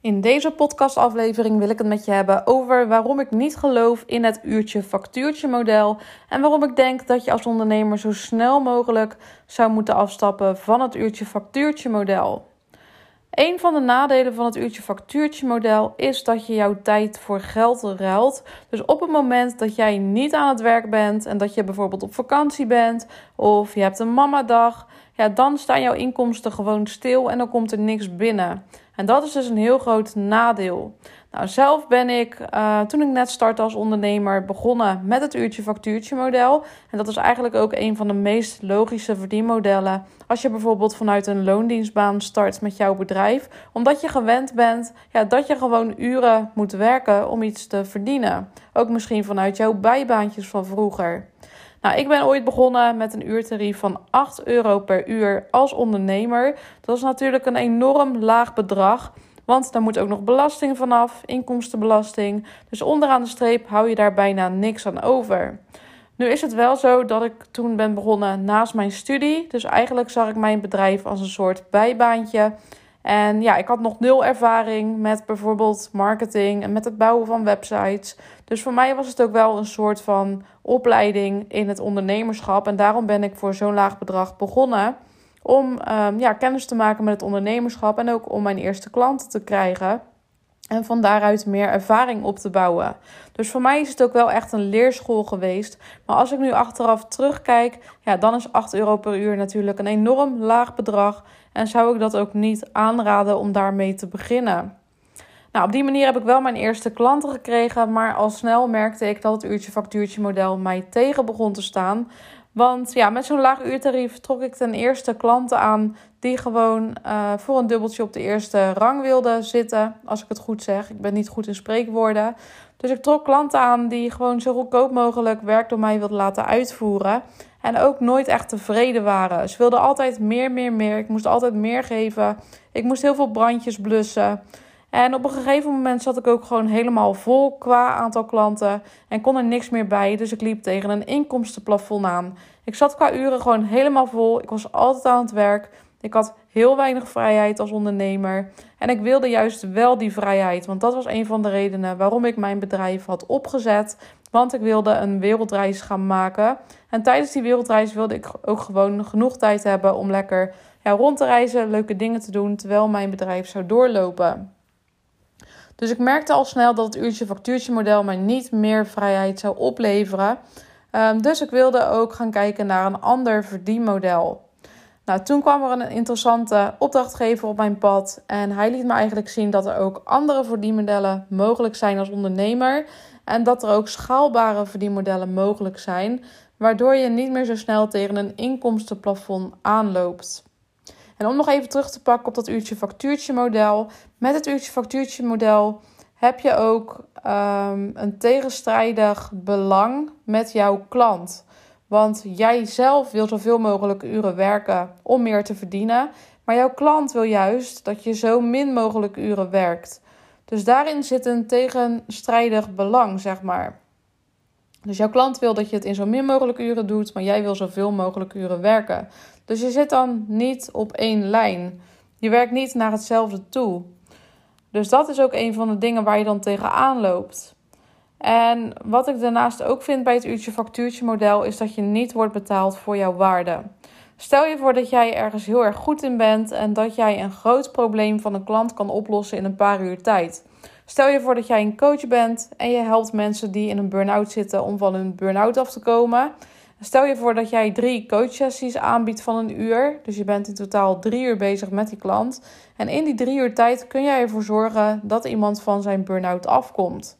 In deze podcastaflevering wil ik het met je hebben over waarom ik niet geloof in het uurtje-factuurtje model en waarom ik denk dat je als ondernemer zo snel mogelijk zou moeten afstappen van het uurtje-factuurtje model. Een van de nadelen van het uurtje-factuurtje model is dat je jouw tijd voor geld ruilt. Dus op het moment dat jij niet aan het werk bent en dat je bijvoorbeeld op vakantie bent of je hebt een mamadag, ja, dan staan jouw inkomsten gewoon stil en dan komt er niks binnen. En dat is dus een heel groot nadeel. Nou, zelf ben ik, uh, toen ik net startte als ondernemer, begonnen met het uurtje-factuurtje model. En dat is eigenlijk ook een van de meest logische verdienmodellen. Als je bijvoorbeeld vanuit een loondienstbaan start met jouw bedrijf, omdat je gewend bent ja, dat je gewoon uren moet werken om iets te verdienen. Ook misschien vanuit jouw bijbaantjes van vroeger. Nou, ik ben ooit begonnen met een uurtarief van 8 euro per uur als ondernemer. Dat is natuurlijk een enorm laag bedrag. Want daar moet ook nog belasting vanaf, inkomstenbelasting. Dus onderaan de streep hou je daar bijna niks aan over. Nu is het wel zo dat ik toen ben begonnen naast mijn studie. Dus eigenlijk zag ik mijn bedrijf als een soort bijbaantje. En ja, ik had nog nul ervaring met bijvoorbeeld marketing en met het bouwen van websites. Dus voor mij was het ook wel een soort van opleiding in het ondernemerschap. En daarom ben ik voor zo'n laag bedrag begonnen. Om um, ja, kennis te maken met het ondernemerschap en ook om mijn eerste klanten te krijgen. En van daaruit meer ervaring op te bouwen. Dus voor mij is het ook wel echt een leerschool geweest. Maar als ik nu achteraf terugkijk, ja, dan is 8 euro per uur natuurlijk een enorm laag bedrag. En zou ik dat ook niet aanraden om daarmee te beginnen. Nou, op die manier heb ik wel mijn eerste klanten gekregen. Maar al snel merkte ik dat het uurtje-factuurtje model mij tegen begon te staan. Want ja, met zo'n laag uurtarief trok ik ten eerste klanten aan die gewoon uh, voor een dubbeltje op de eerste rang wilden zitten. Als ik het goed zeg. Ik ben niet goed in spreekwoorden. Dus ik trok klanten aan die gewoon zo goedkoop mogelijk werk door mij wilden laten uitvoeren. En ook nooit echt tevreden waren. Ze wilden altijd meer, meer, meer. Ik moest altijd meer geven. Ik moest heel veel brandjes blussen. En op een gegeven moment zat ik ook gewoon helemaal vol qua aantal klanten en kon er niks meer bij. Dus ik liep tegen een inkomstenplafond aan. Ik zat qua uren gewoon helemaal vol. Ik was altijd aan het werk. Ik had heel weinig vrijheid als ondernemer. En ik wilde juist wel die vrijheid. Want dat was een van de redenen waarom ik mijn bedrijf had opgezet. Want ik wilde een wereldreis gaan maken. En tijdens die wereldreis wilde ik ook gewoon genoeg tijd hebben om lekker ja, rond te reizen, leuke dingen te doen terwijl mijn bedrijf zou doorlopen. Dus ik merkte al snel dat het uurtje-factuurtje model mij niet meer vrijheid zou opleveren. Um, dus ik wilde ook gaan kijken naar een ander verdienmodel. Nou, toen kwam er een interessante opdrachtgever op mijn pad. En hij liet me eigenlijk zien dat er ook andere verdienmodellen mogelijk zijn als ondernemer. En dat er ook schaalbare verdienmodellen mogelijk zijn. Waardoor je niet meer zo snel tegen een inkomstenplafond aanloopt. En om nog even terug te pakken op dat uurtje-factuurtje model. Met het uurtje-factuurtje model heb je ook um, een tegenstrijdig belang met jouw klant. Want jij zelf wil zoveel mogelijk uren werken om meer te verdienen. Maar jouw klant wil juist dat je zo min mogelijk uren werkt. Dus daarin zit een tegenstrijdig belang, zeg maar. Dus jouw klant wil dat je het in zo min mogelijk uren doet, maar jij wil zoveel mogelijk uren werken. Dus je zit dan niet op één lijn. Je werkt niet naar hetzelfde toe. Dus dat is ook een van de dingen waar je dan tegenaan loopt. En wat ik daarnaast ook vind bij het uurtje-factuurtje model is dat je niet wordt betaald voor jouw waarde. Stel je voor dat jij ergens heel erg goed in bent en dat jij een groot probleem van een klant kan oplossen in een paar uur tijd. Stel je voor dat jij een coach bent en je helpt mensen die in een burn-out zitten om van hun burn-out af te komen. Stel je voor dat jij drie coachsessies aanbiedt van een uur. Dus je bent in totaal drie uur bezig met die klant. En in die drie uur tijd kun jij ervoor zorgen dat iemand van zijn burn-out afkomt.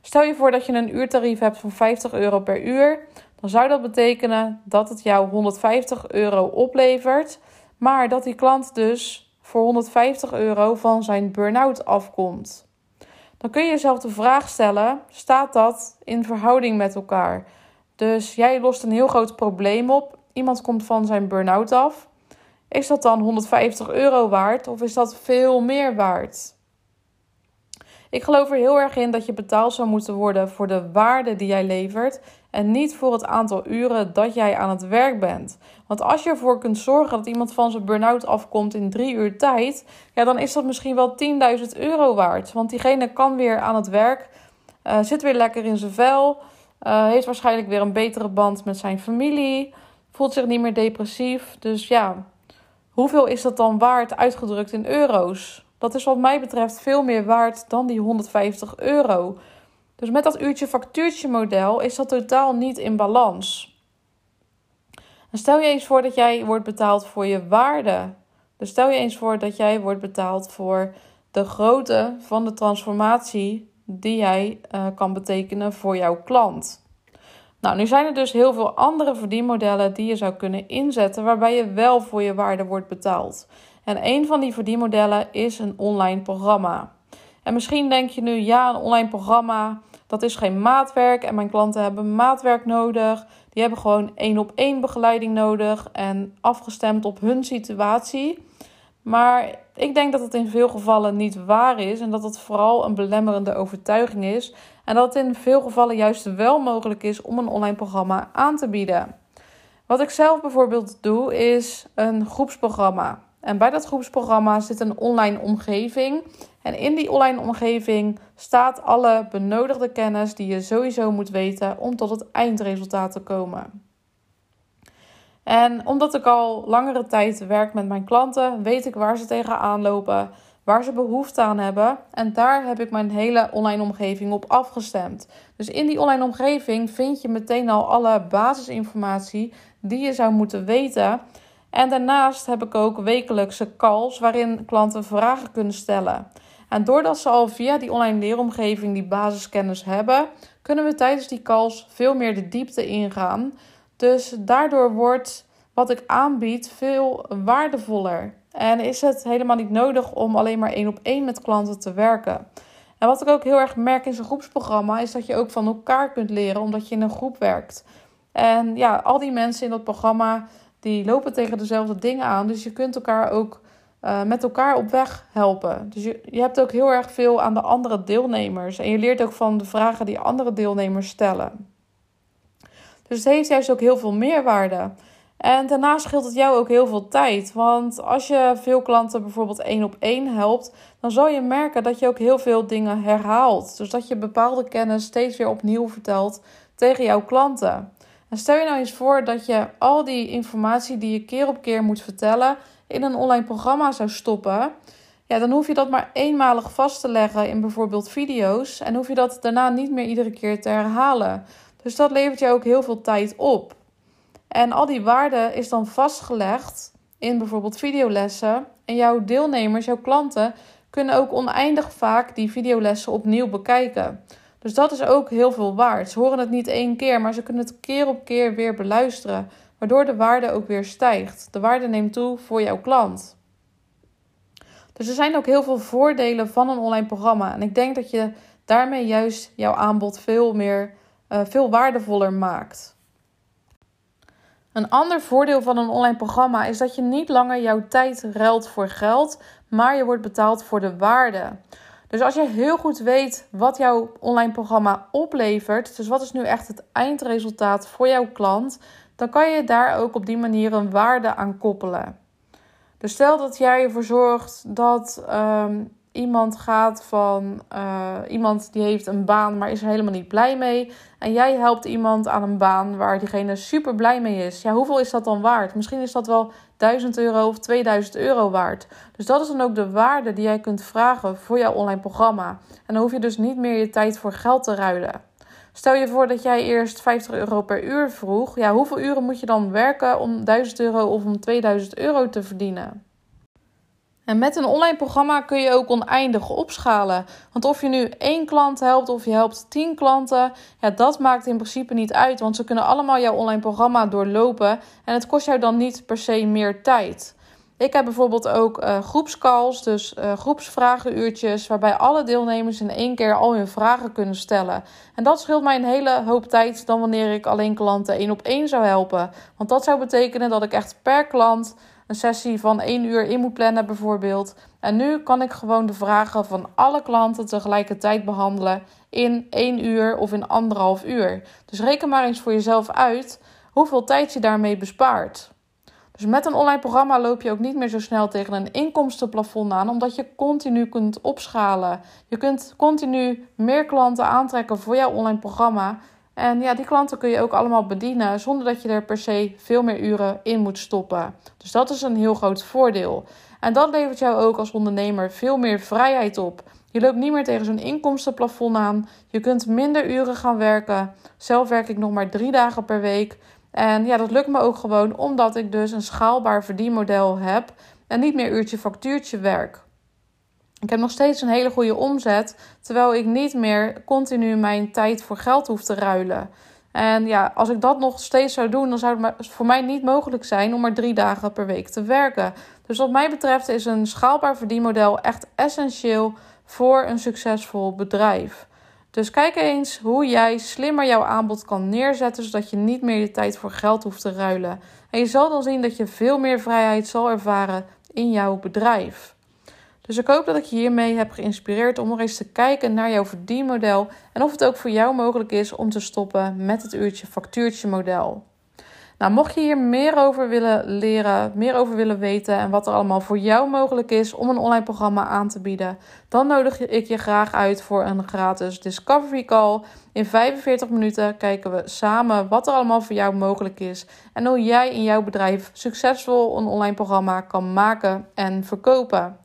Stel je voor dat je een uurtarief hebt van 50 euro per uur. Dan zou dat betekenen dat het jou 150 euro oplevert. Maar dat die klant dus voor 150 euro van zijn burn-out afkomt. Dan kun je jezelf de vraag stellen: staat dat in verhouding met elkaar? Dus jij lost een heel groot probleem op. Iemand komt van zijn burn-out af. Is dat dan 150 euro waard of is dat veel meer waard? Ik geloof er heel erg in dat je betaald zou moeten worden voor de waarde die jij levert en niet voor het aantal uren dat jij aan het werk bent. Want als je ervoor kunt zorgen dat iemand van zijn burn-out afkomt in drie uur tijd, ja, dan is dat misschien wel 10.000 euro waard. Want diegene kan weer aan het werk, uh, zit weer lekker in zijn vel, uh, heeft waarschijnlijk weer een betere band met zijn familie, voelt zich niet meer depressief. Dus ja, hoeveel is dat dan waard uitgedrukt in euro's? Dat is wat mij betreft veel meer waard dan die 150 euro. Dus met dat uurtje factuurtje model is dat totaal niet in balans. En stel je eens voor dat jij wordt betaald voor je waarde. Dus stel je eens voor dat jij wordt betaald voor de grootte van de transformatie die jij uh, kan betekenen voor jouw klant. Nou, nu zijn er dus heel veel andere verdienmodellen die je zou kunnen inzetten waarbij je wel voor je waarde wordt betaald. En een van die verdienmodellen is een online programma. En misschien denk je nu, ja, een online programma, dat is geen maatwerk en mijn klanten hebben maatwerk nodig. Die hebben gewoon één op één begeleiding nodig en afgestemd op hun situatie. Maar ik denk dat het in veel gevallen niet waar is en dat het vooral een belemmerende overtuiging is. En dat het in veel gevallen juist wel mogelijk is om een online programma aan te bieden. Wat ik zelf bijvoorbeeld doe, is een groepsprogramma. En bij dat groepsprogramma zit een online omgeving. En in die online omgeving staat alle benodigde kennis die je sowieso moet weten om tot het eindresultaat te komen. En omdat ik al langere tijd werk met mijn klanten, weet ik waar ze tegenaan lopen, waar ze behoefte aan hebben. En daar heb ik mijn hele online omgeving op afgestemd. Dus in die online omgeving vind je meteen al alle basisinformatie die je zou moeten weten. En daarnaast heb ik ook wekelijkse calls waarin klanten vragen kunnen stellen. En doordat ze al via die online leeromgeving die basiskennis hebben, kunnen we tijdens die calls veel meer de diepte ingaan. Dus daardoor wordt wat ik aanbied veel waardevoller. En is het helemaal niet nodig om alleen maar één op één met klanten te werken. En wat ik ook heel erg merk in zo'n groepsprogramma is dat je ook van elkaar kunt leren omdat je in een groep werkt. En ja, al die mensen in dat programma die lopen tegen dezelfde dingen aan. Dus je kunt elkaar ook uh, met elkaar op weg helpen. Dus je, je hebt ook heel erg veel aan de andere deelnemers. En je leert ook van de vragen die andere deelnemers stellen. Dus het heeft juist ook heel veel meerwaarde. En daarnaast scheelt het jou ook heel veel tijd. Want als je veel klanten bijvoorbeeld één op één helpt, dan zal je merken dat je ook heel veel dingen herhaalt. Dus dat je bepaalde kennis steeds weer opnieuw vertelt tegen jouw klanten. Stel je nou eens voor dat je al die informatie die je keer op keer moet vertellen in een online programma zou stoppen. Ja, dan hoef je dat maar eenmalig vast te leggen in bijvoorbeeld video's. En hoef je dat daarna niet meer iedere keer te herhalen. Dus dat levert je ook heel veel tijd op. En al die waarde is dan vastgelegd in bijvoorbeeld videolessen. En jouw deelnemers, jouw klanten, kunnen ook oneindig vaak die videolessen opnieuw bekijken. Dus dat is ook heel veel waard. Ze horen het niet één keer, maar ze kunnen het keer op keer weer beluisteren, waardoor de waarde ook weer stijgt. De waarde neemt toe voor jouw klant. Dus er zijn ook heel veel voordelen van een online programma. En ik denk dat je daarmee juist jouw aanbod veel meer, uh, veel waardevoller maakt. Een ander voordeel van een online programma is dat je niet langer jouw tijd ruilt voor geld, maar je wordt betaald voor de waarde. Dus als je heel goed weet wat jouw online programma oplevert, dus wat is nu echt het eindresultaat voor jouw klant, dan kan je daar ook op die manier een waarde aan koppelen. Dus stel dat jij ervoor zorgt dat um, iemand gaat van uh, iemand die heeft een baan, maar is er helemaal niet blij mee. En jij helpt iemand aan een baan waar diegene super blij mee is. Ja, hoeveel is dat dan waard? Misschien is dat wel 1000 euro of 2000 euro waard. Dus dat is dan ook de waarde die jij kunt vragen voor jouw online programma. En dan hoef je dus niet meer je tijd voor geld te ruilen. Stel je voor dat jij eerst 50 euro per uur vroeg. Ja, hoeveel uren moet je dan werken om 1000 euro of om 2000 euro te verdienen? En met een online programma kun je ook oneindig opschalen. Want of je nu één klant helpt of je helpt tien klanten, ja, dat maakt in principe niet uit. Want ze kunnen allemaal jouw online programma doorlopen en het kost jou dan niet per se meer tijd. Ik heb bijvoorbeeld ook uh, groepscalls, dus uh, groepsvragenuurtjes, waarbij alle deelnemers in één keer al hun vragen kunnen stellen. En dat scheelt mij een hele hoop tijd dan wanneer ik alleen klanten één op één zou helpen. Want dat zou betekenen dat ik echt per klant een sessie van één uur in moet plannen bijvoorbeeld. En nu kan ik gewoon de vragen van alle klanten tegelijkertijd behandelen in één uur of in anderhalf uur. Dus reken maar eens voor jezelf uit hoeveel tijd je daarmee bespaart. Dus met een online programma loop je ook niet meer zo snel tegen een inkomstenplafond aan, omdat je continu kunt opschalen. Je kunt continu meer klanten aantrekken voor jouw online programma. En ja, die klanten kun je ook allemaal bedienen zonder dat je er per se veel meer uren in moet stoppen. Dus dat is een heel groot voordeel. En dat levert jou ook als ondernemer veel meer vrijheid op. Je loopt niet meer tegen zo'n inkomstenplafond aan. Je kunt minder uren gaan werken. Zelf werk ik nog maar drie dagen per week. En ja, dat lukt me ook gewoon omdat ik dus een schaalbaar verdienmodel heb en niet meer uurtje factuurtje werk. Ik heb nog steeds een hele goede omzet, terwijl ik niet meer continu mijn tijd voor geld hoef te ruilen. En ja, als ik dat nog steeds zou doen, dan zou het voor mij niet mogelijk zijn om maar drie dagen per week te werken. Dus wat mij betreft is een schaalbaar verdienmodel echt essentieel voor een succesvol bedrijf. Dus kijk eens hoe jij slimmer jouw aanbod kan neerzetten, zodat je niet meer je tijd voor geld hoeft te ruilen. En je zal dan zien dat je veel meer vrijheid zal ervaren in jouw bedrijf. Dus ik hoop dat ik je hiermee heb geïnspireerd om nog eens te kijken naar jouw verdienmodel en of het ook voor jou mogelijk is om te stoppen met het uurtje factuurtje model. Nou, mocht je hier meer over willen leren, meer over willen weten en wat er allemaal voor jou mogelijk is om een online programma aan te bieden, dan nodig ik je graag uit voor een gratis Discovery Call. In 45 minuten kijken we samen wat er allemaal voor jou mogelijk is en hoe jij in jouw bedrijf succesvol een online programma kan maken en verkopen.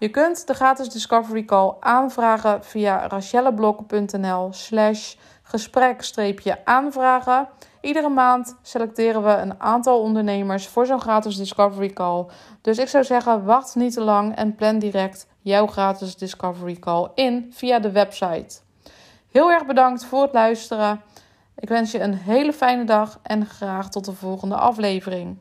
Je kunt de gratis Discovery Call aanvragen via rachelleblok.nl slash gesprek-aanvragen. Iedere maand selecteren we een aantal ondernemers voor zo'n gratis Discovery Call. Dus ik zou zeggen, wacht niet te lang en plan direct jouw gratis Discovery Call in via de website. Heel erg bedankt voor het luisteren. Ik wens je een hele fijne dag en graag tot de volgende aflevering.